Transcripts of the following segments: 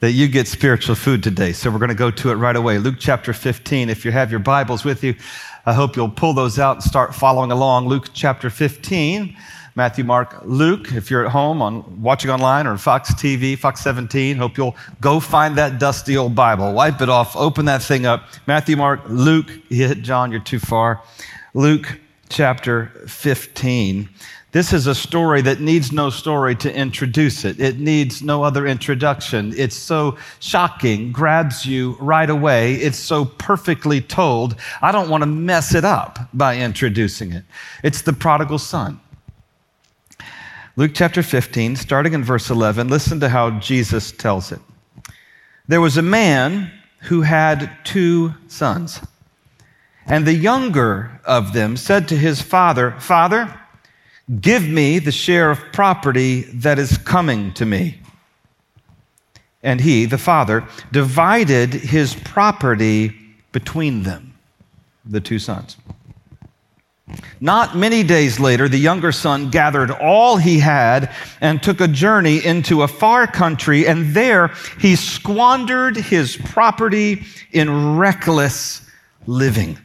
that you get spiritual food today. So we're going to go to it right away. Luke chapter 15. If you have your Bibles with you, I hope you'll pull those out and start following along. Luke chapter 15. Matthew, Mark, Luke. If you're at home on watching online or Fox TV, Fox 17, hope you'll go find that dusty old Bible, wipe it off, open that thing up. Matthew, Mark, Luke. You hit John, you're too far. Luke chapter 15. This is a story that needs no story to introduce it. It needs no other introduction. It's so shocking, grabs you right away. It's so perfectly told. I don't want to mess it up by introducing it. It's the prodigal son. Luke chapter 15, starting in verse 11, listen to how Jesus tells it. There was a man who had two sons. And the younger of them said to his father, Father, Give me the share of property that is coming to me. And he, the father, divided his property between them, the two sons. Not many days later, the younger son gathered all he had and took a journey into a far country, and there he squandered his property in reckless living.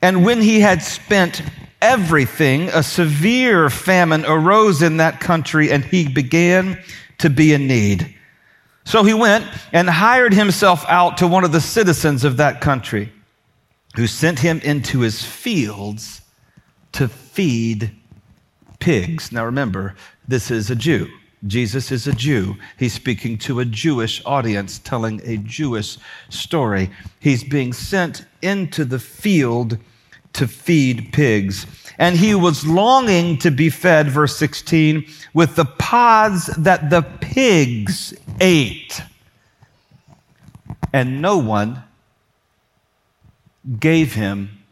And when he had spent everything, a severe famine arose in that country and he began to be in need. So he went and hired himself out to one of the citizens of that country who sent him into his fields to feed pigs. Now remember, this is a Jew. Jesus is a Jew. He's speaking to a Jewish audience, telling a Jewish story. He's being sent into the field to feed pigs. And he was longing to be fed, verse 16, with the pods that the pigs ate. And no one gave him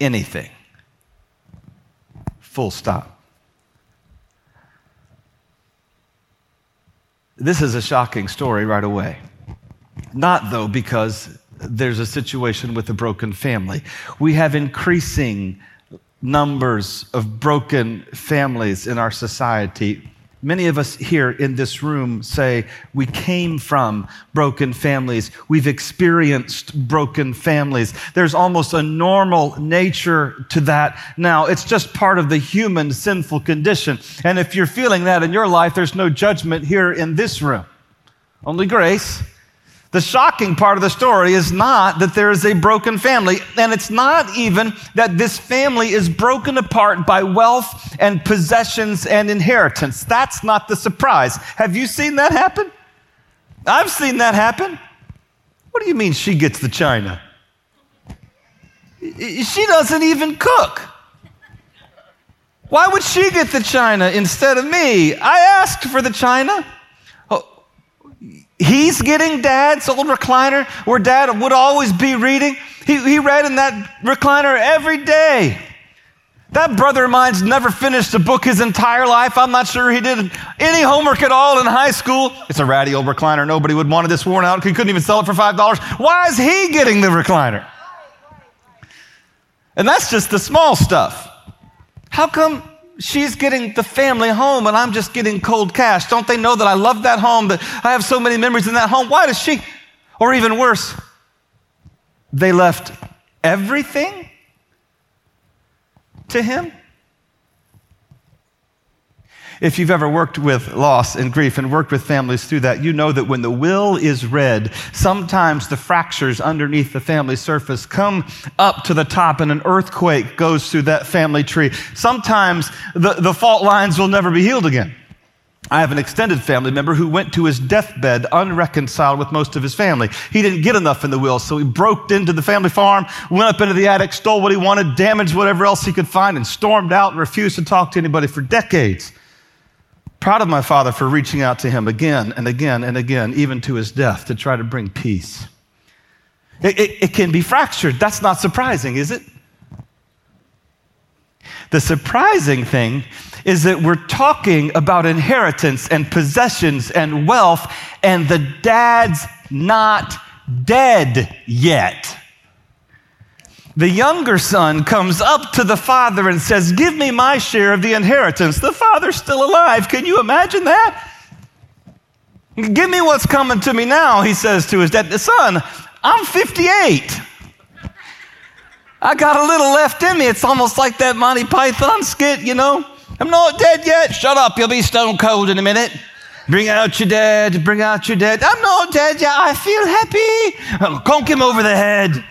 anything. Full stop. This is a shocking story right away. Not, though, because there's a situation with a broken family. We have increasing numbers of broken families in our society. Many of us here in this room say we came from broken families. We've experienced broken families. There's almost a normal nature to that now. It's just part of the human sinful condition. And if you're feeling that in your life, there's no judgment here in this room. Only grace the shocking part of the story is not that there is a broken family, and it's not even that this family is broken apart by wealth and possessions and inheritance. That's not the surprise. Have you seen that happen? I've seen that happen. What do you mean she gets the china? She doesn't even cook. Why would she get the china instead of me? I asked for the china. He's getting dad's old recliner where dad would always be reading. He, he read in that recliner every day. That brother of mine's never finished a book his entire life. I'm not sure he did any homework at all in high school. It's a ratty old recliner. Nobody would want it this worn out. He couldn't even sell it for $5. Why is he getting the recliner? And that's just the small stuff. How come she's getting the family home and I'm just getting cold cash. Don't they know that I love that home, that I have so many memories in that home? Why does she? Or even worse, they left everything to him? If you've ever worked with loss and grief and worked with families through that, you know that when the will is read, sometimes the fractures underneath the family surface come up to the top and an earthquake goes through that family tree. Sometimes the, the fault lines will never be healed again. I have an extended family member who went to his deathbed unreconciled with most of his family. He didn't get enough in the will, so he broke into the family farm, went up into the attic, stole what he wanted, damaged whatever else he could find, and stormed out and refused to talk to anybody for decades. Proud of my father for reaching out to him again and again and again, even to his death, to try to bring peace. It, it, it can be fractured. That's not surprising, is it? The surprising thing is that we're talking about inheritance and possessions and wealth, and the dad's not dead yet. The younger son comes up to the father and says, Give me my share of the inheritance. The father's still alive. Can you imagine that? Give me what's coming to me now, he says to his dad. Son, I'm 58. I got a little left in me. It's almost like that Monty Python skit, you know. I'm not dead yet. Shut up, you'll be stone cold in a minute. Bring out your dad, bring out your dad. I'm not dead yet. I feel happy. Conk him over the head.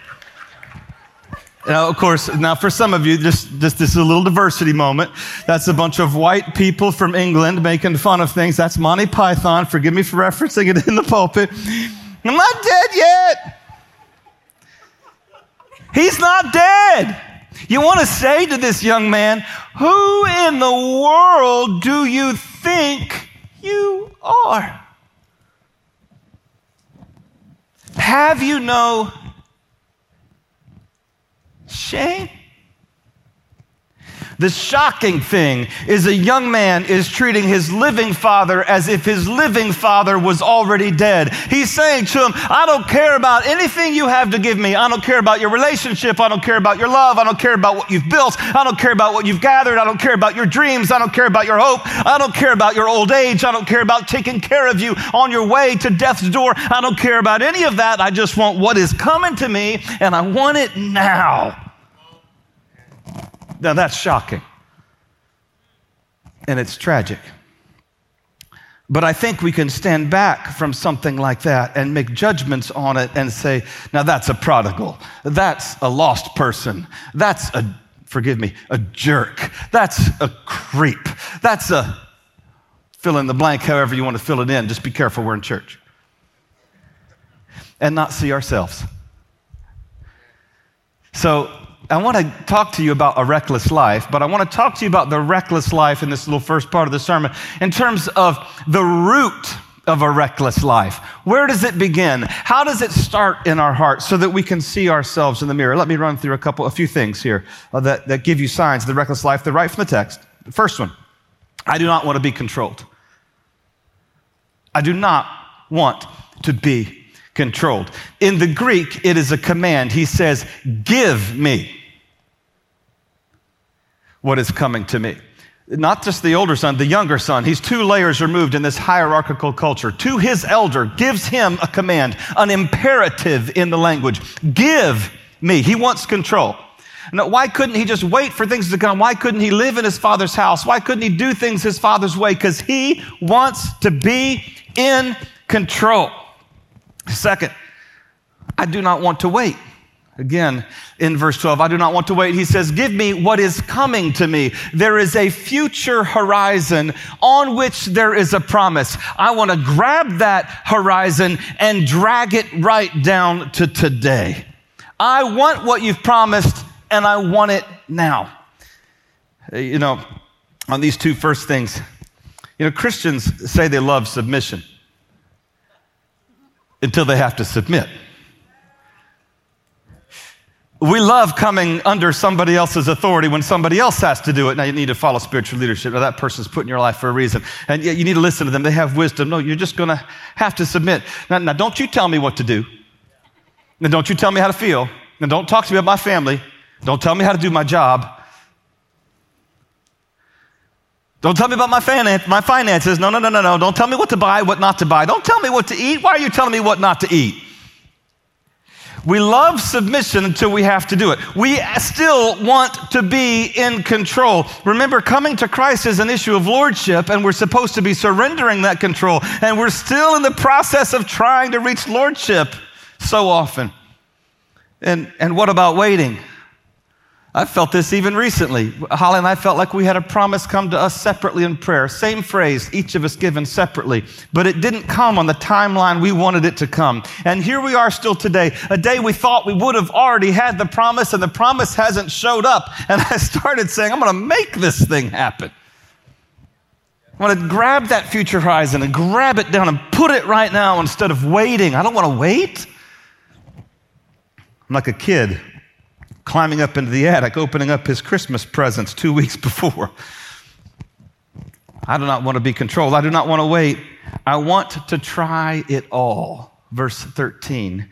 Now, of course, now for some of you, just, just this is a little diversity moment. That's a bunch of white people from England making fun of things. That's Monty Python. Forgive me for referencing it in the pulpit. I'm not dead yet. He's not dead. You want to say to this young man, Who in the world do you think you are? Have you no shame? The shocking thing is a young man is treating his living father as if his living father was already dead. He's saying to him, I don't care about anything you have to give me. I don't care about your relationship. I don't care about your love. I don't care about what you've built. I don't care about what you've gathered. I don't care about your dreams. I don't care about your hope. I don't care about your old age. I don't care about taking care of you on your way to death's door. I don't care about any of that. I just want what is coming to me and I want it now. Now that's shocking. And it's tragic. But I think we can stand back from something like that and make judgments on it and say, now that's a prodigal. That's a lost person. That's a, forgive me, a jerk. That's a creep. That's a fill in the blank, however you want to fill it in. Just be careful, we're in church. And not see ourselves. So I want to talk to you about a reckless life, but I want to talk to you about the reckless life in this little first part of the sermon in terms of the root of a reckless life. Where does it begin? How does it start in our hearts so that we can see ourselves in the mirror? Let me run through a couple, a few things here uh, that, that give you signs of the reckless life. They're right from the text. The first one, I do not want to be controlled. I do not want to be controlled. In the Greek, it is a command. He says, Give me what is coming to me. Not just the older son, the younger son. He's two layers removed in this hierarchical culture. To his elder, gives him a command, an imperative in the language. Give me. He wants control. Now, why couldn't he just wait for things to come? Why couldn't he live in his father's house? Why couldn't he do things his father's way? Because he wants to be in control. Second, I do not want to wait. Again, in verse 12, I do not want to wait. He says, Give me what is coming to me. There is a future horizon on which there is a promise. I want to grab that horizon and drag it right down to today. I want what you've promised and I want it now. You know, on these two first things, you know, Christians say they love submission until they have to submit. We love coming under somebody else's authority when somebody else has to do it. Now, you need to follow spiritual leadership. Now, that person's put in your life for a reason. And yet, you need to listen to them. They have wisdom. No, you're just going to have to submit. Now, now, don't you tell me what to do. Now, don't you tell me how to feel. Now, don't talk to me about my family. Don't tell me how to do my job. Don't tell me about my, finance, my finances. No, no, no, no, no. Don't tell me what to buy, what not to buy. Don't tell me what to eat. Why are you telling me what not to eat? We love submission until we have to do it. We still want to be in control. Remember, coming to Christ is an issue of lordship, and we're supposed to be surrendering that control. And we're still in the process of trying to reach lordship so often. And, and what about waiting? I felt this even recently. Holly and I felt like we had a promise come to us separately in prayer. Same phrase, each of us given separately. But it didn't come on the timeline we wanted it to come. And here we are still today, a day we thought we would have already had the promise, and the promise hasn't showed up. And I started saying, I'm going to make this thing happen. I want to grab that future horizon and grab it down and put it right now instead of waiting. I don't want to wait. I'm like a kid climbing up into the attic, opening up his Christmas presents two weeks before. I do not want to be controlled. I do not want to wait. I want to try it all. Verse 13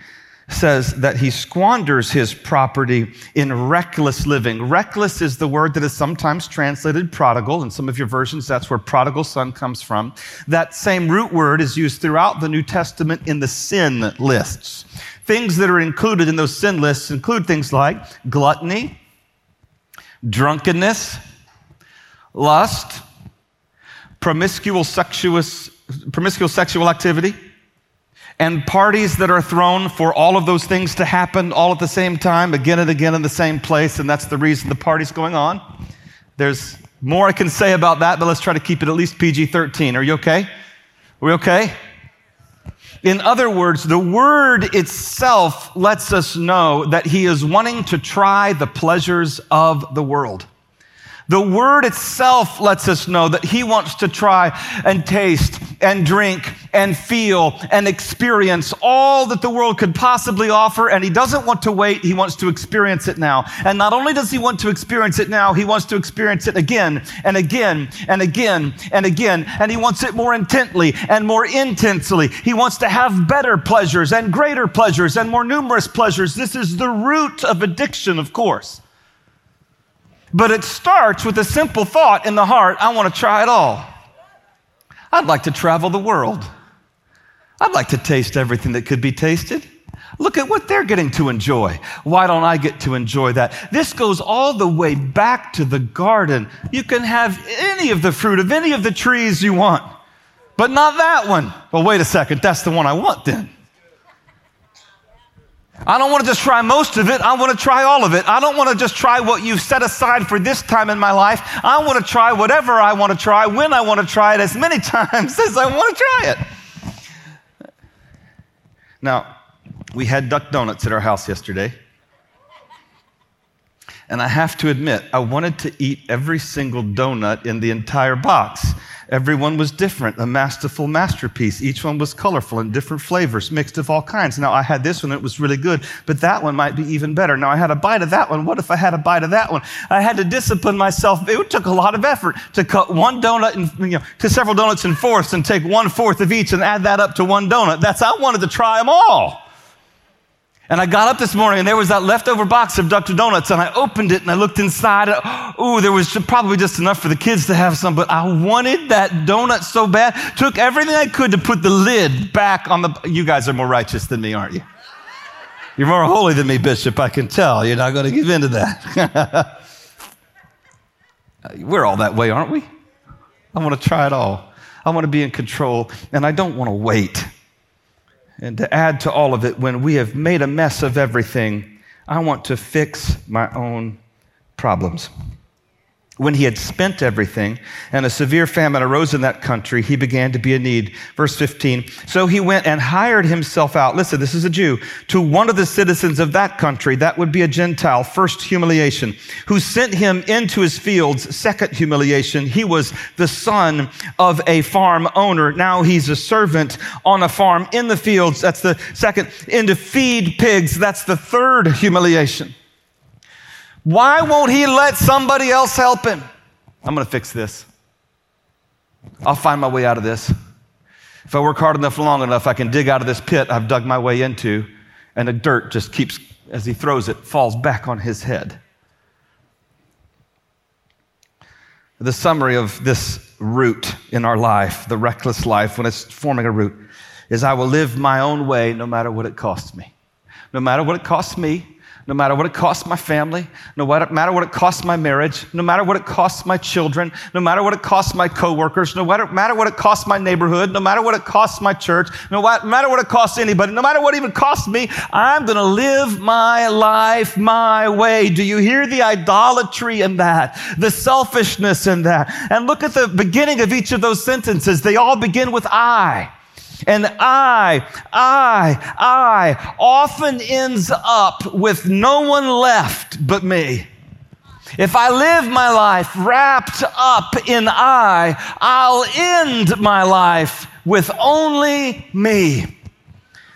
says that he squanders his property in reckless living. Reckless is the word that is sometimes translated prodigal. In some of your versions, that's where prodigal son comes from. That same root word is used throughout the New Testament in the sin lists. Things that are included in those sin lists include things like gluttony, drunkenness, lust, promiscuous, promiscuous sexual activity, and parties that are thrown for all of those things to happen all at the same time, again and again in the same place, and that's the reason the party's going on. There's more I can say about that, but let's try to keep it at least PG 13. Are you okay? Are we okay? In other words, the word itself lets us know that he is wanting to try the pleasures of the world. The word itself lets us know that he wants to try and taste and drink and feel and experience all that the world could possibly offer. And he doesn't want to wait. He wants to experience it now. And not only does he want to experience it now, he wants to experience it again and again and again and again. And he wants it more intently and more intensely. He wants to have better pleasures and greater pleasures and more numerous pleasures. This is the root of addiction, of course. But it starts with a simple thought in the heart I want to try it all. I'd like to travel the world. I'd like to taste everything that could be tasted. Look at what they're getting to enjoy. Why don't I get to enjoy that? This goes all the way back to the garden. You can have any of the fruit of any of the trees you want, but not that one. Well, wait a second. That's the one I want then. I don't want to just try most of it. I want to try all of it. I don't want to just try what you've set aside for this time in my life. I want to try whatever I want to try, when I want to try it, as many times as I want to try it. Now, we had duck donuts at our house yesterday. And I have to admit, I wanted to eat every single donut in the entire box. Everyone was different, a masterful masterpiece. Each one was colorful and different flavors, mixed of all kinds. Now, I had this one, it was really good, but that one might be even better. Now, I had a bite of that one. What if I had a bite of that one? I had to discipline myself. It took a lot of effort to cut one donut in, you know, to several donuts in fourths and take one fourth of each and add that up to one donut. That's, I wanted to try them all. And I got up this morning and there was that leftover box of Duck Donuts and I opened it and I looked inside. Ooh, there was probably just enough for the kids to have some, but I wanted that donut so bad. Took everything I could to put the lid back on the. You guys are more righteous than me, aren't you? You're more holy than me, Bishop, I can tell. You're not going to give in to that. We're all that way, aren't we? I want to try it all. I want to be in control and I don't want to wait. And to add to all of it, when we have made a mess of everything, I want to fix my own problems. When he had spent everything and a severe famine arose in that country, he began to be in need. Verse 15. So he went and hired himself out. Listen, this is a Jew to one of the citizens of that country. That would be a Gentile. First humiliation. Who sent him into his fields. Second humiliation. He was the son of a farm owner. Now he's a servant on a farm in the fields. That's the second. And to feed pigs. That's the third humiliation. Why won't he let somebody else help him? I'm going to fix this. I'll find my way out of this. If I work hard enough, long enough, I can dig out of this pit I've dug my way into, and the dirt just keeps, as he throws it, falls back on his head. The summary of this root in our life, the reckless life, when it's forming a root, is I will live my own way no matter what it costs me. No matter what it costs me, no matter what it costs my family, no matter what it costs my marriage, no matter what it costs my children, no matter what it costs my coworkers, no matter what it costs my neighborhood, no matter what it costs my church, no matter what it costs anybody, no matter what even costs me, I'm going to live my life my way. Do you hear the idolatry in that? The selfishness in that? And look at the beginning of each of those sentences. They all begin with I. And I, I, I often ends up with no one left but me. If I live my life wrapped up in I, I'll end my life with only me.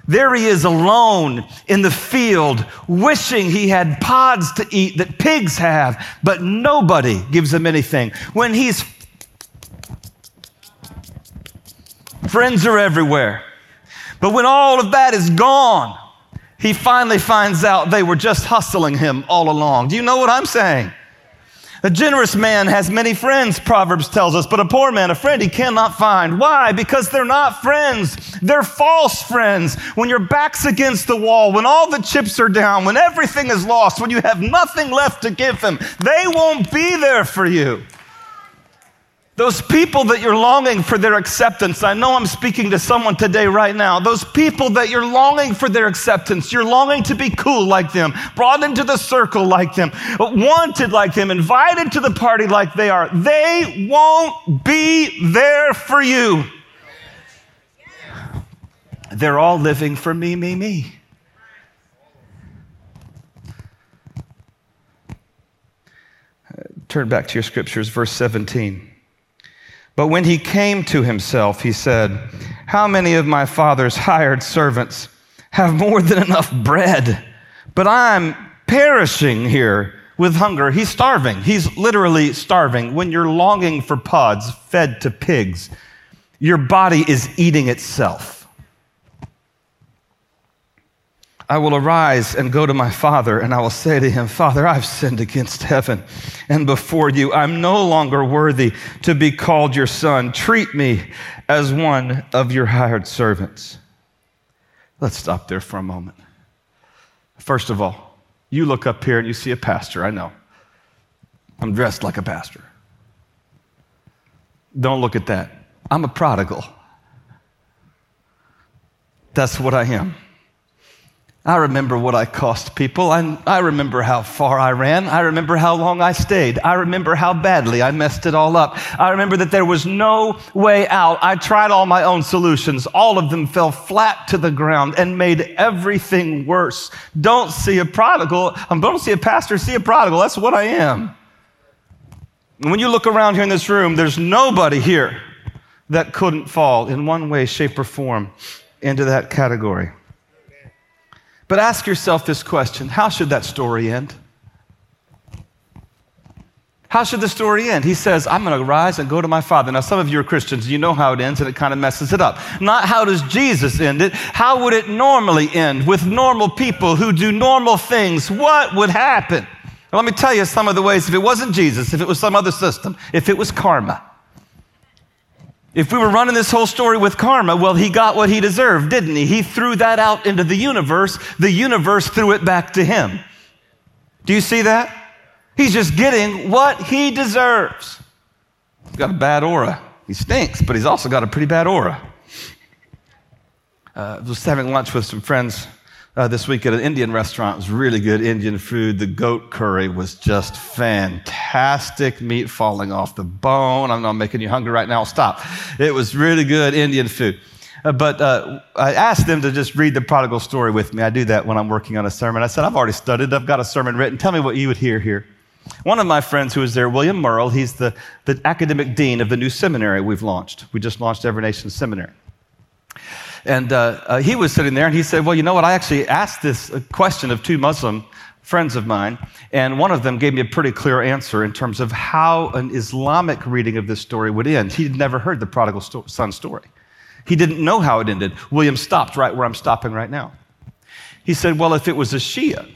There he is alone in the field, wishing he had pods to eat that pigs have, but nobody gives him anything. When he's friends are everywhere. But when all of that is gone, he finally finds out they were just hustling him all along. Do you know what I'm saying? A generous man has many friends, Proverbs tells us, but a poor man, a friend he cannot find. Why? Because they're not friends. They're false friends. When your back's against the wall, when all the chips are down, when everything is lost, when you have nothing left to give them, they won't be there for you. Those people that you're longing for their acceptance, I know I'm speaking to someone today right now. Those people that you're longing for their acceptance, you're longing to be cool like them, brought into the circle like them, wanted like them, invited to the party like they are. They won't be there for you. They're all living for me, me, me. Turn back to your scriptures, verse 17. But when he came to himself, he said, How many of my father's hired servants have more than enough bread? But I'm perishing here with hunger. He's starving. He's literally starving. When you're longing for pods fed to pigs, your body is eating itself. I will arise and go to my father, and I will say to him, Father, I've sinned against heaven and before you. I'm no longer worthy to be called your son. Treat me as one of your hired servants. Let's stop there for a moment. First of all, you look up here and you see a pastor. I know. I'm dressed like a pastor. Don't look at that. I'm a prodigal. That's what I am. I remember what I cost people. I, I remember how far I ran. I remember how long I stayed. I remember how badly I messed it all up. I remember that there was no way out. I tried all my own solutions. All of them fell flat to the ground and made everything worse. Don't see a prodigal. Um, don't see a pastor, see a prodigal. That's what I am. When you look around here in this room, there's nobody here that couldn't fall in one way, shape, or form into that category. But ask yourself this question how should that story end? How should the story end? He says, I'm going to rise and go to my father. Now, some of you are Christians, you know how it ends, and it kind of messes it up. Not how does Jesus end it? How would it normally end with normal people who do normal things? What would happen? Let me tell you some of the ways. If it wasn't Jesus, if it was some other system, if it was karma, if we were running this whole story with karma, well, he got what he deserved, didn't he? He threw that out into the universe. The universe threw it back to him. Do you see that? He's just getting what he deserves. He's got a bad aura. He stinks, but he's also got a pretty bad aura. Uh, I was having lunch with some friends uh, this week at an Indian restaurant. It was really good Indian food. The goat curry was just fantastic. Meat falling off the bone. I'm not making you hungry right now. Stop. It was really good Indian food. Uh, but uh, I asked them to just read the prodigal story with me. I do that when I'm working on a sermon. I said, I've already studied. I've got a sermon written. Tell me what you would hear here. One of my friends who was there, William Murrell, he's the, the academic dean of the new seminary we've launched. We just launched Every Nation Seminary. And uh, uh, he was sitting there and he said, Well, you know what? I actually asked this uh, question of two Muslim friends of mine, and one of them gave me a pretty clear answer in terms of how an Islamic reading of this story would end. He'd never heard the prodigal son story, he didn't know how it ended. William stopped right where I'm stopping right now. He said, Well, if it was a Shia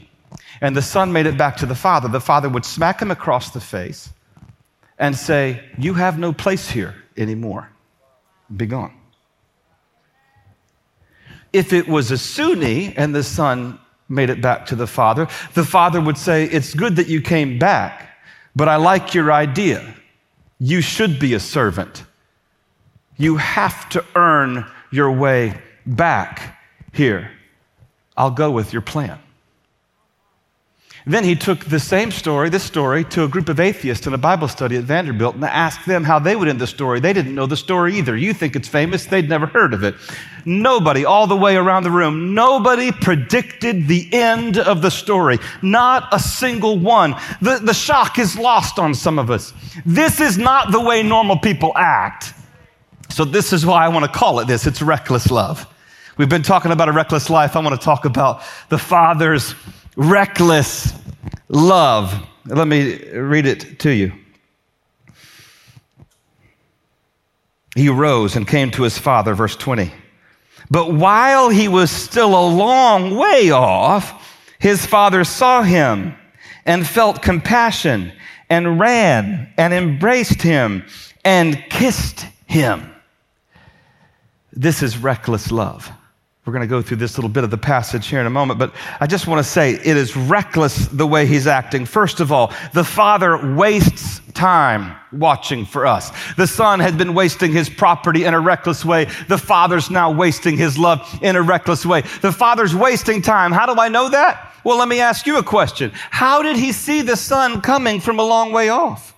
and the son made it back to the father, the father would smack him across the face and say, You have no place here anymore. Be gone. If it was a Sunni and the son made it back to the father, the father would say, It's good that you came back, but I like your idea. You should be a servant. You have to earn your way back here. I'll go with your plan. Then he took the same story, this story, to a group of atheists in a Bible study at Vanderbilt and asked them how they would end the story. They didn't know the story either. You think it's famous, they'd never heard of it. Nobody, all the way around the room, nobody predicted the end of the story. Not a single one. The, the shock is lost on some of us. This is not the way normal people act. So, this is why I want to call it this it's reckless love. We've been talking about a reckless life. I want to talk about the Father's reckless love. Let me read it to you. He rose and came to his father, verse 20. But while he was still a long way off, his father saw him and felt compassion and ran and embraced him and kissed him. This is reckless love. We're going to go through this little bit of the passage here in a moment, but I just want to say it is reckless the way he's acting. First of all, the father wastes time watching for us. The son had been wasting his property in a reckless way. The father's now wasting his love in a reckless way. The father's wasting time. How do I know that? Well, let me ask you a question. How did he see the son coming from a long way off?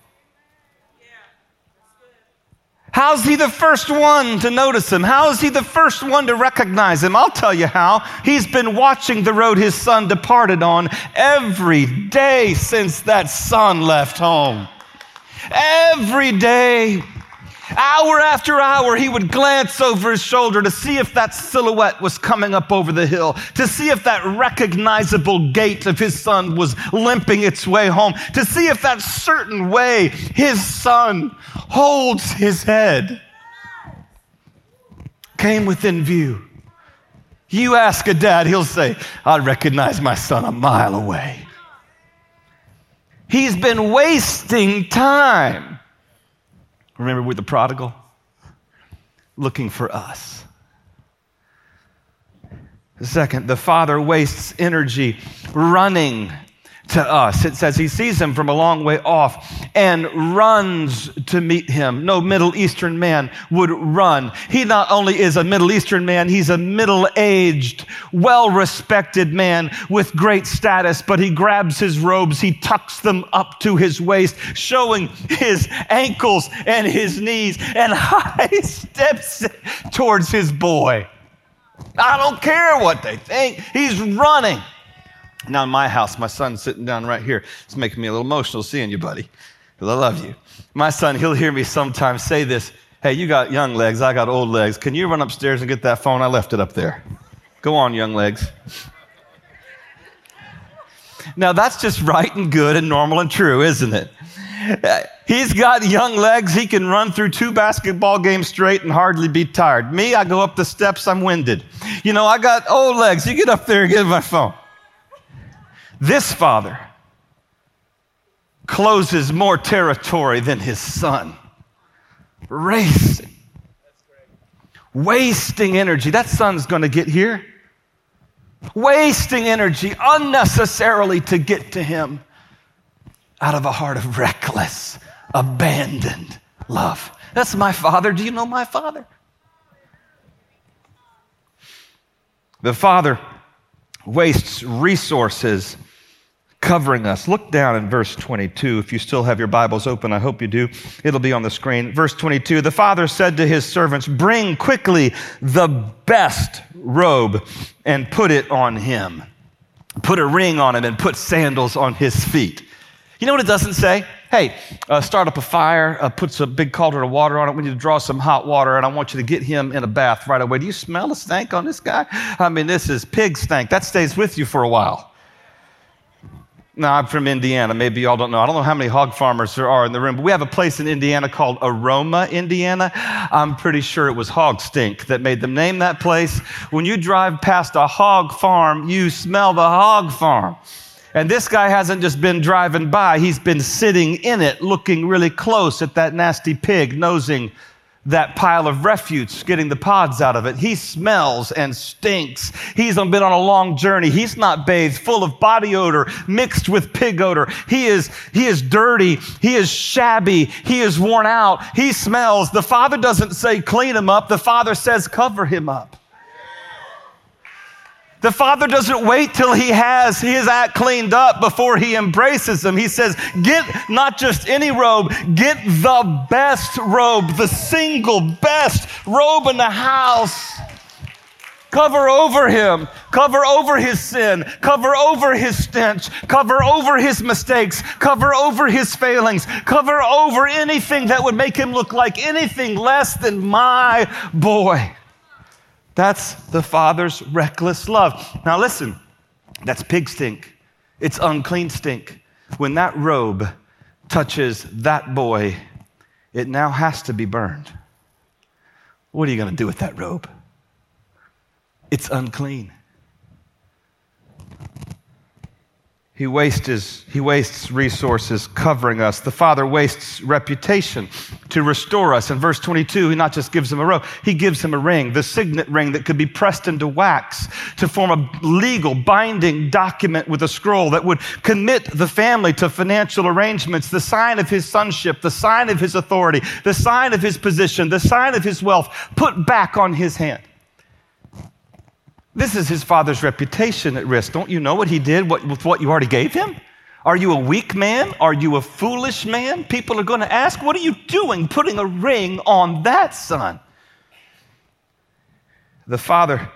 How's he the first one to notice him? How is he the first one to recognize him? I'll tell you how. He's been watching the road his son departed on every day since that son left home. Every day. Hour after hour, he would glance over his shoulder to see if that silhouette was coming up over the hill, to see if that recognizable gait of his son was limping its way home, to see if that certain way his son holds his head came within view. You ask a dad, he'll say, I recognize my son a mile away. He's been wasting time Remember with the prodigal? Looking for us. Second, the father wastes energy running to us. It says he sees him from a long way off and runs to meet him. No Middle Eastern man would run. He not only is a Middle Eastern man, he's a middle aged, well respected man with great status, but he grabs his robes, he tucks them up to his waist, showing his ankles and his knees, and high steps towards his boy. I don't care what they think. He's running. Now, in my house, my son's sitting down right here. It's making me a little emotional seeing you, buddy, because I love you. My son, he'll hear me sometimes say this Hey, you got young legs, I got old legs. Can you run upstairs and get that phone? I left it up there. Go on, young legs. Now, that's just right and good and normal and true, isn't it? He's got young legs. He can run through two basketball games straight and hardly be tired. Me, I go up the steps, I'm winded. You know, I got old legs. You get up there and get my phone. This father closes more territory than his son. Racing. Wasting energy. That son's going to get here. Wasting energy unnecessarily to get to him out of a heart of reckless, abandoned love. That's my father. Do you know my father? The father wastes resources covering us. Look down in verse 22. If you still have your Bibles open, I hope you do. It'll be on the screen. Verse 22 The father said to his servants, Bring quickly the best robe and put it on him. Put a ring on him and put sandals on his feet. You know what it doesn't say? Hey, uh, start up a fire, uh, put a big cauldron of water on it. We need to draw some hot water, and I want you to get him in a bath right away. Do you smell the stank on this guy? I mean, this is pig stank. That stays with you for a while. Now, I'm from Indiana. Maybe y'all don't know. I don't know how many hog farmers there are in the room, but we have a place in Indiana called Aroma, Indiana. I'm pretty sure it was hog stink that made them name that place. When you drive past a hog farm, you smell the hog farm. And this guy hasn't just been driving by, he's been sitting in it, looking really close at that nasty pig, nosing that pile of refuse, getting the pods out of it. He smells and stinks. He's been on a long journey. He's not bathed, full of body odor mixed with pig odor. He is, he is dirty. He is shabby. He is worn out. He smells. The father doesn't say clean him up. The father says cover him up. The father doesn't wait till he has his act cleaned up before he embraces them. He says, Get not just any robe, get the best robe, the single best robe in the house. Cover over him, cover over his sin, cover over his stench, cover over his mistakes, cover over his failings, cover over anything that would make him look like anything less than my boy. That's the Father's reckless love. Now, listen, that's pig stink. It's unclean stink. When that robe touches that boy, it now has to be burned. What are you going to do with that robe? it's unclean. He wastes, he wastes resources covering us. The Father wastes reputation to restore us. In verse 22, he not just gives him a robe, he gives him a ring, the signet ring that could be pressed into wax to form a legal binding document with a scroll that would commit the family to financial arrangements, the sign of his sonship, the sign of his authority, the sign of his position, the sign of his wealth put back on his hand. This is his father's reputation at risk. Don't you know what he did with what you already gave him? Are you a weak man? Are you a foolish man? People are going to ask, What are you doing putting a ring on that son? The father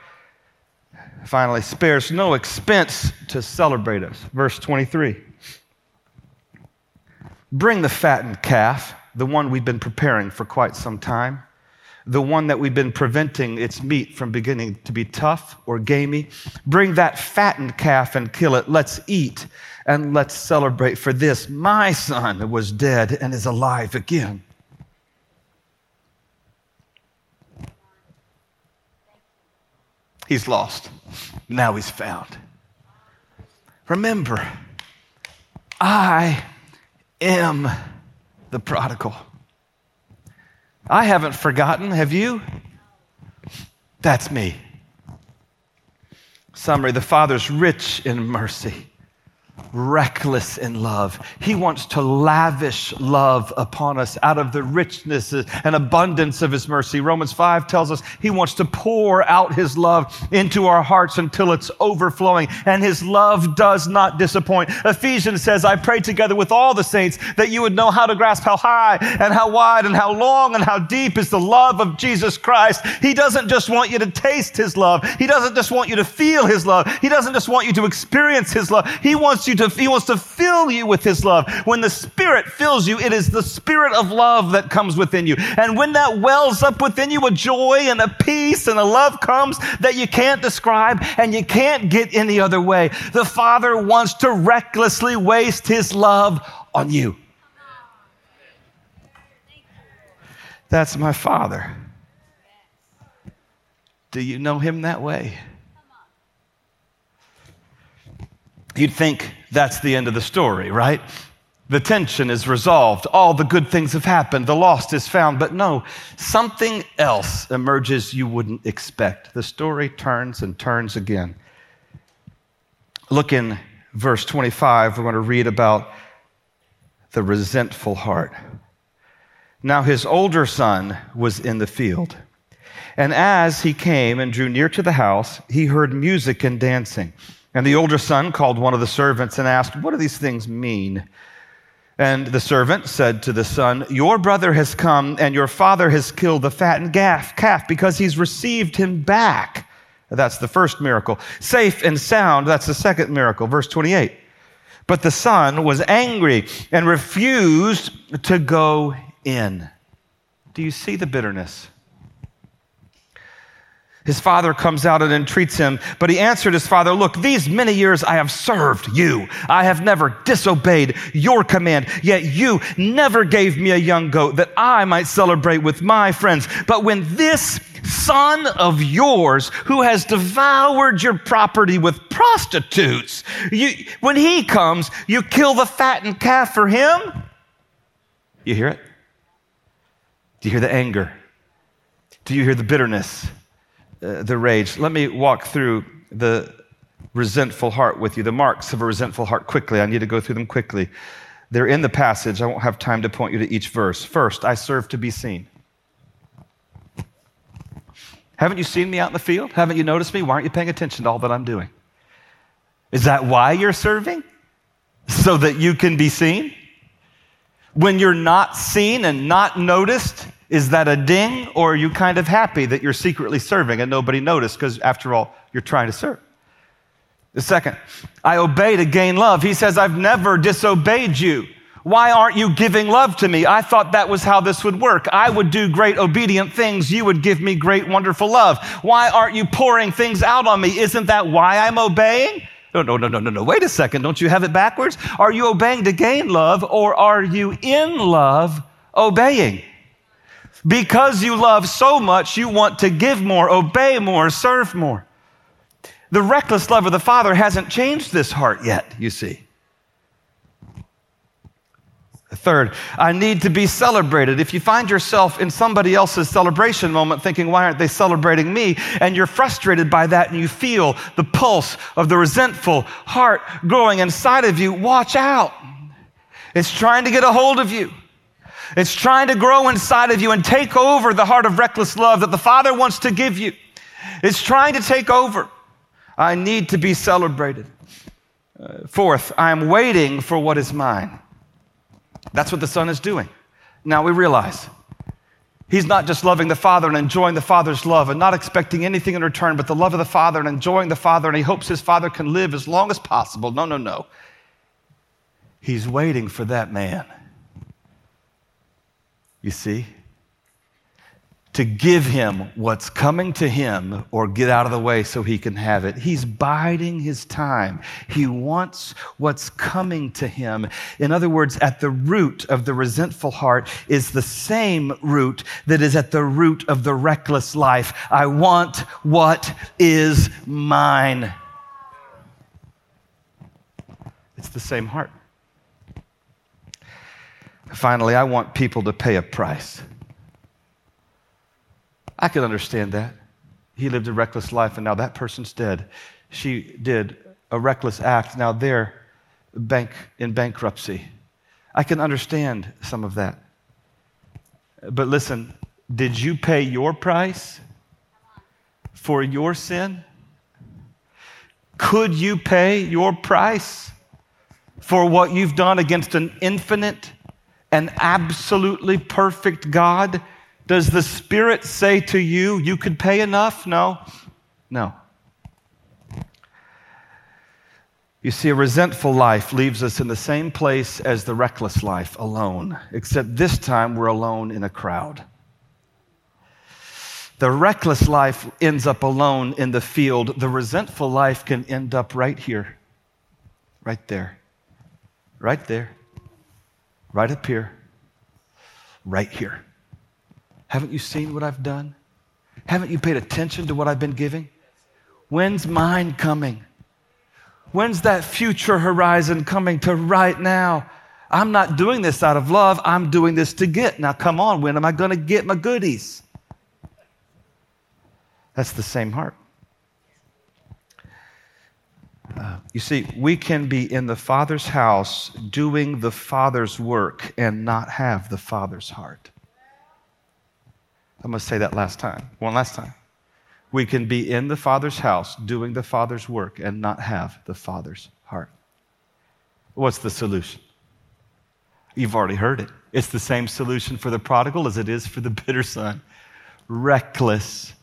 finally spares no expense to celebrate us. Verse 23 Bring the fattened calf, the one we've been preparing for quite some time the one that we've been preventing its meat from beginning to be tough or gamey. Bring that fattened calf and kill it. Let's eat and let's celebrate. For this, my son was dead and is alive again. He's lost. Now he's found. Remember, I am the prodigal. I haven't forgotten. Have you? That's me. Summary The Father's rich in mercy reckless in love. He wants to lavish love upon us out of the richness and abundance of His mercy. Romans 5 tells us He wants to pour out His love into our hearts until it's overflowing, and His love does not disappoint. Ephesians says, I pray together with all the saints that you would know how to grasp how high and how wide and how long and how deep is the love of Jesus Christ. He doesn't just want you to taste His love, He doesn't just want you to feel His love, He doesn't just want you to experience His love. He wants you to, he wants to fill you with his love. When the Spirit fills you, it is the Spirit of love that comes within you. And when that wells up within you, a joy and a peace and a love comes that you can't describe and you can't get any other way. The Father wants to recklessly waste his love on you. That's my Father. Do you know him that way? You'd think that's the end of the story, right? The tension is resolved. All the good things have happened. The lost is found. But no, something else emerges you wouldn't expect. The story turns and turns again. Look in verse 25. We're going to read about the resentful heart. Now his older son was in the field. And as he came and drew near to the house, he heard music and dancing. And the older son called one of the servants and asked, What do these things mean? And the servant said to the son, Your brother has come, and your father has killed the fattened calf because he's received him back. That's the first miracle. Safe and sound, that's the second miracle. Verse 28. But the son was angry and refused to go in. Do you see the bitterness? His father comes out and entreats him, but he answered his father, Look, these many years I have served you. I have never disobeyed your command, yet you never gave me a young goat that I might celebrate with my friends. But when this son of yours who has devoured your property with prostitutes, you, when he comes, you kill the fattened calf for him? You hear it? Do you hear the anger? Do you hear the bitterness? Uh, the rage. Let me walk through the resentful heart with you, the marks of a resentful heart quickly. I need to go through them quickly. They're in the passage. I won't have time to point you to each verse. First, I serve to be seen. Haven't you seen me out in the field? Haven't you noticed me? Why aren't you paying attention to all that I'm doing? Is that why you're serving? So that you can be seen? When you're not seen and not noticed, is that a ding or are you kind of happy that you're secretly serving and nobody noticed because after all, you're trying to serve? The second, I obey to gain love. He says, I've never disobeyed you. Why aren't you giving love to me? I thought that was how this would work. I would do great obedient things. You would give me great wonderful love. Why aren't you pouring things out on me? Isn't that why I'm obeying? No, no, no, no, no, no. Wait a second. Don't you have it backwards? Are you obeying to gain love or are you in love obeying? Because you love so much, you want to give more, obey more, serve more. The reckless love of the Father hasn't changed this heart yet, you see. Third, I need to be celebrated. If you find yourself in somebody else's celebration moment thinking, why aren't they celebrating me? And you're frustrated by that and you feel the pulse of the resentful heart growing inside of you, watch out. It's trying to get a hold of you. It's trying to grow inside of you and take over the heart of reckless love that the Father wants to give you. It's trying to take over. I need to be celebrated. Uh, fourth, I am waiting for what is mine. That's what the Son is doing. Now we realize He's not just loving the Father and enjoying the Father's love and not expecting anything in return, but the love of the Father and enjoying the Father, and he hopes his Father can live as long as possible. No, no, no. He's waiting for that man. You see? to give him what's coming to him or get out of the way so he can have it. He's biding his time. He wants what's coming to him. In other words, at the root of the resentful heart is the same root that is at the root of the reckless life. I want what is mine. It's the same heart. Finally, I want people to pay a price. I could understand that. He lived a reckless life, and now that person's dead. She did a reckless act. Now they're bank in bankruptcy. I can understand some of that. But listen, did you pay your price for your sin? Could you pay your price for what you've done against an infinite and absolutely perfect God does the Spirit say to you, you could pay enough? No. No. You see, a resentful life leaves us in the same place as the reckless life, alone, except this time we're alone in a crowd. The reckless life ends up alone in the field. The resentful life can end up right here, right there, right there, right up here, right here. Haven't you seen what I've done? Haven't you paid attention to what I've been giving? When's mine coming? When's that future horizon coming to right now? I'm not doing this out of love. I'm doing this to get. Now, come on, when am I going to get my goodies? That's the same heart. You see, we can be in the Father's house doing the Father's work and not have the Father's heart. I'm going to say that last time, one last time. We can be in the Father's house doing the Father's work and not have the Father's heart. What's the solution? You've already heard it. It's the same solution for the prodigal as it is for the bitter son reckless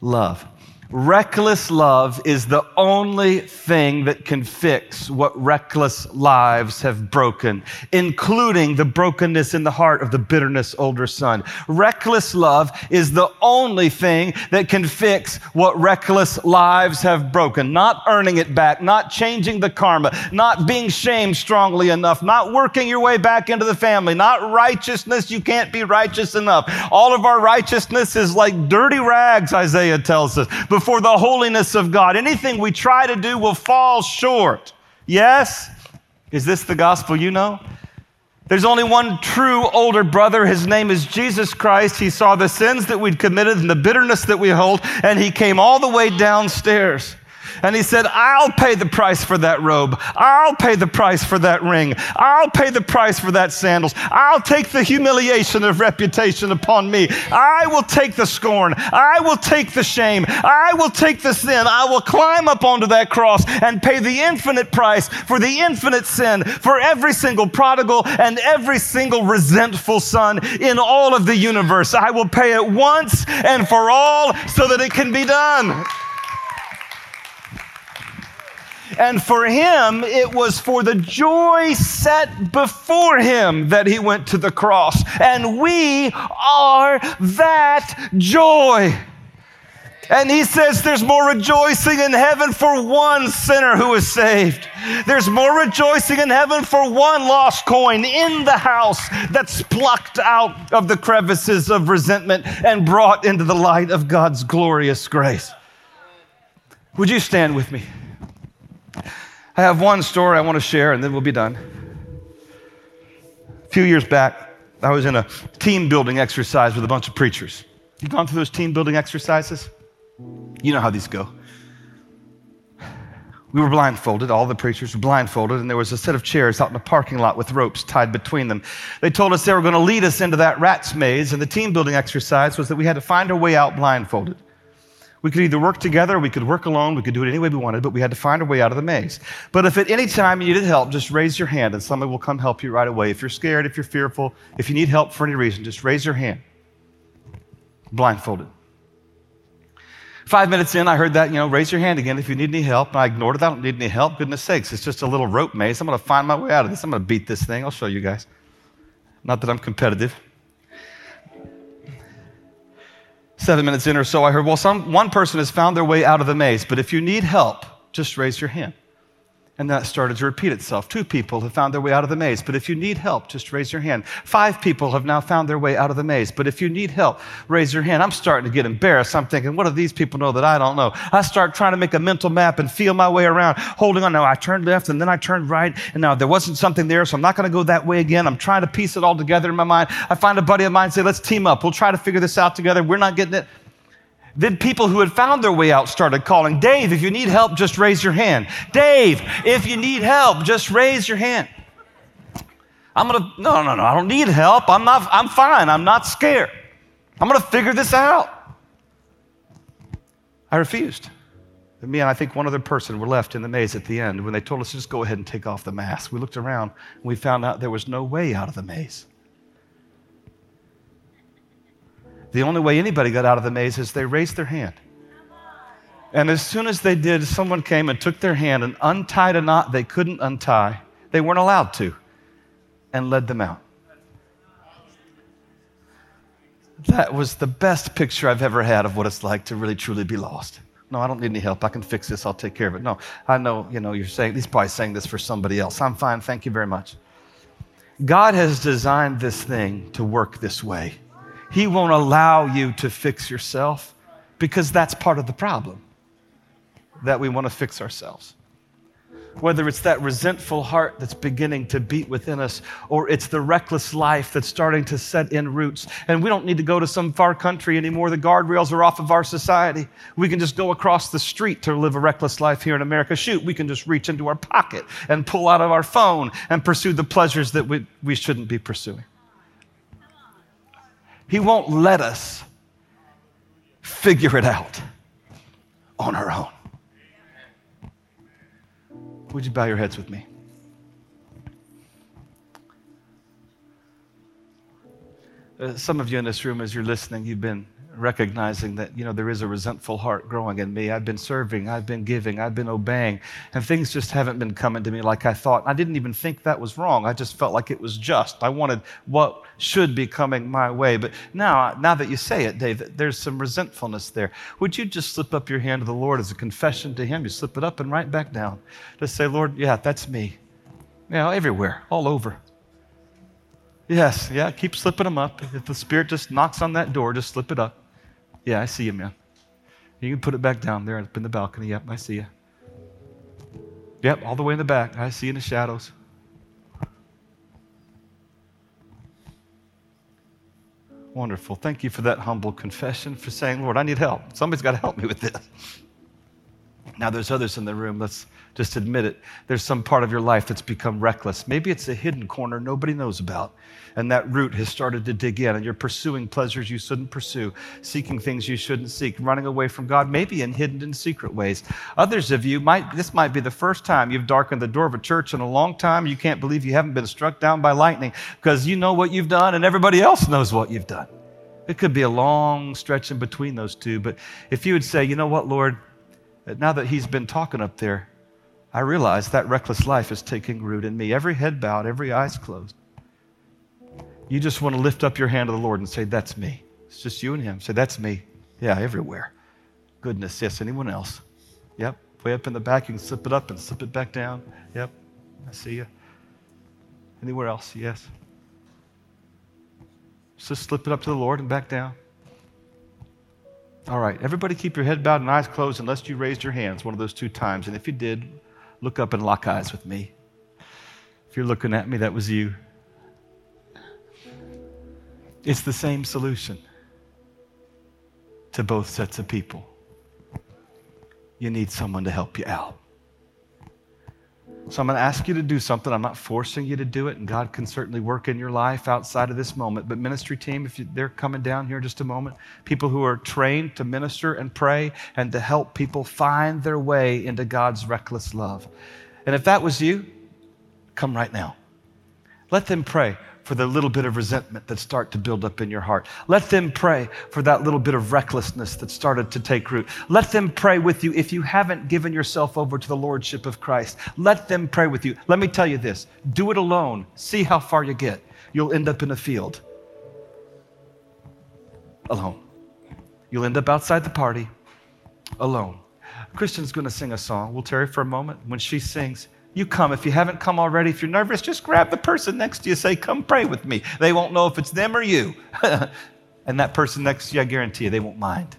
love. Reckless love is the only thing that can fix what reckless lives have broken, including the brokenness in the heart of the bitterness older son. Reckless love is the only thing that can fix what reckless lives have broken. Not earning it back, not changing the karma, not being shamed strongly enough, not working your way back into the family, not righteousness. You can't be righteous enough. All of our righteousness is like dirty rags, Isaiah tells us before the holiness of God. Anything we try to do will fall short. Yes? Is this the gospel you know? There's only one true older brother. His name is Jesus Christ. He saw the sins that we'd committed and the bitterness that we hold, and he came all the way downstairs And he said, I'll pay the price for that robe. I'll pay the price for that ring. I'll pay the price for that sandals. I'll take the humiliation of reputation upon me. I will take the scorn. I will take the shame. I will take the sin. I will climb up onto that cross and pay the infinite price for the infinite sin for every single prodigal and every single resentful son in all of the universe. I will pay it once and for all so that it can be done. And for him, it was for the joy set before him that he went to the cross. And we are that joy. And he says there's more rejoicing in heaven for one sinner who is saved. There's more rejoicing in heaven for one lost coin in the house that's plucked out of the crevices of resentment and brought into the light of God's glorious grace. Would you stand with me? I have one story I want to share and then we'll be done. A few years back, I was in a team building exercise with a bunch of preachers. You've gone through those team building exercises? You know how these go. We were blindfolded, all the preachers were blindfolded, and there was a set of chairs out in the parking lot with ropes tied between them. They told us they were going to lead us into that rat's maze, and the team building exercise was that we had to find our way out blindfolded. We could either work together, we could work alone, we could do it any way we wanted, but we had to find a way out of the maze. But if at any time you needed help, just raise your hand and somebody will come help you right away. If you're scared, if you're fearful, if you need help for any reason, just raise your hand. Blindfolded. Five minutes in, I heard that, you know, raise your hand again if you need any help. And I ignored it. I don't need any help. Goodness sakes, it's just a little rope maze. I'm going to find my way out of this. I'm going to beat this thing. I'll show you guys. Not that I'm competitive. Seven minutes in or so, I heard, well, some, one person has found their way out of the maze, but if you need help, just raise your hand. And that started to repeat itself. Two people have found their way out of the maze, but if you need help, just raise your hand. Five people have now found their way out of the maze, but if you need help, raise your hand. I'm starting to get embarrassed. I'm thinking, what do these people know that I don't know? I start trying to make a mental map and feel my way around, holding on. Now I turned left and then I turned right, and now there wasn't something there, so I'm not going to go that way again. I'm trying to piece it all together in my mind. I find a buddy of mine and say, let's team up. We'll try to figure this out together. We're not getting it. Then people who had found their way out started calling, Dave, if you need help, just raise your hand. Dave, if you need help, just raise your hand. I'm gonna, no, no, no, I don't need help. I'm not, I'm fine. I'm not scared. I'm gonna figure this out. I refused. And me and I think one other person were left in the maze at the end when they told us to just go ahead and take off the mask. We looked around and we found out there was no way out of the maze. The only way anybody got out of the maze is they raised their hand. And as soon as they did, someone came and took their hand and untied a knot they couldn't untie. They weren't allowed to, and led them out. That was the best picture I've ever had of what it's like to really truly be lost. No, I don't need any help. I can fix this. I'll take care of it. No, I know, you know, you're saying, he's probably saying this for somebody else. I'm fine. Thank you very much. God has designed this thing to work this way. He won't allow you to fix yourself because that's part of the problem that we want to fix ourselves. Whether it's that resentful heart that's beginning to beat within us, or it's the reckless life that's starting to set in roots. And we don't need to go to some far country anymore. The guardrails are off of our society. We can just go across the street to live a reckless life here in America. Shoot, we can just reach into our pocket and pull out of our phone and pursue the pleasures that we, we shouldn't be pursuing. He won't let us figure it out on our own. Would you bow your heads with me? Uh, some of you in this room, as you're listening, you've been recognizing that, you know, there is a resentful heart growing in me. I've been serving, I've been giving, I've been obeying, and things just haven't been coming to me like I thought. I didn't even think that was wrong. I just felt like it was just. I wanted what should be coming my way. But now, now that you say it, Dave, there's some resentfulness there. Would you just slip up your hand to the Lord as a confession to Him? You slip it up and right back down. Just say, Lord, yeah, that's me. Know, everywhere, all over. Yes, yeah, keep slipping them up. If the Spirit just knocks on that door, just slip it up. Yeah, I see you, man. You can put it back down there up in the balcony. Yep, I see you. Yep, all the way in the back. I see you in the shadows. Wonderful. Thank you for that humble confession, for saying, Lord, I need help. Somebody's got to help me with this. Now, there's others in the room, let's just admit it. There's some part of your life that's become reckless. Maybe it's a hidden corner nobody knows about, and that root has started to dig in, and you're pursuing pleasures you shouldn't pursue, seeking things you shouldn't seek, running away from God, maybe in hidden and secret ways. Others of you might, this might be the first time you've darkened the door of a church in a long time. You can't believe you haven't been struck down by lightning because you know what you've done, and everybody else knows what you've done. It could be a long stretch in between those two, but if you would say, you know what, Lord, now that he's been talking up there, I realize that reckless life is taking root in me. Every head bowed, every eyes closed. You just want to lift up your hand to the Lord and say, That's me. It's just you and him. Say, That's me. Yeah, everywhere. Goodness. Yes, anyone else? Yep. Way up in the back, you can slip it up and slip it back down. Yep. I see you. Anywhere else? Yes. Just slip it up to the Lord and back down. All right, everybody keep your head bowed and eyes closed unless you raised your hands one of those two times. And if you did, look up and lock eyes with me. If you're looking at me, that was you. It's the same solution to both sets of people. You need someone to help you out. So I'm going to ask you to do something. I'm not forcing you to do it, and God can certainly work in your life outside of this moment. But ministry team, if you, they're coming down here in just a moment, people who are trained to minister and pray and to help people find their way into God's reckless love. And if that was you, come right now. Let them pray for the little bit of resentment that start to build up in your heart. Let them pray for that little bit of recklessness that started to take root. Let them pray with you if you haven't given yourself over to the lordship of Christ. Let them pray with you. Let me tell you this. Do it alone. See how far you get. You'll end up in a field. Alone. You'll end up outside the party alone. Christian's going to sing a song. We'll tarry for a moment. When she sings, you come. If you haven't come already, if you're nervous, just grab the person next to you, say, Come pray with me. They won't know if it's them or you. and that person next to you, I guarantee you, they won't mind.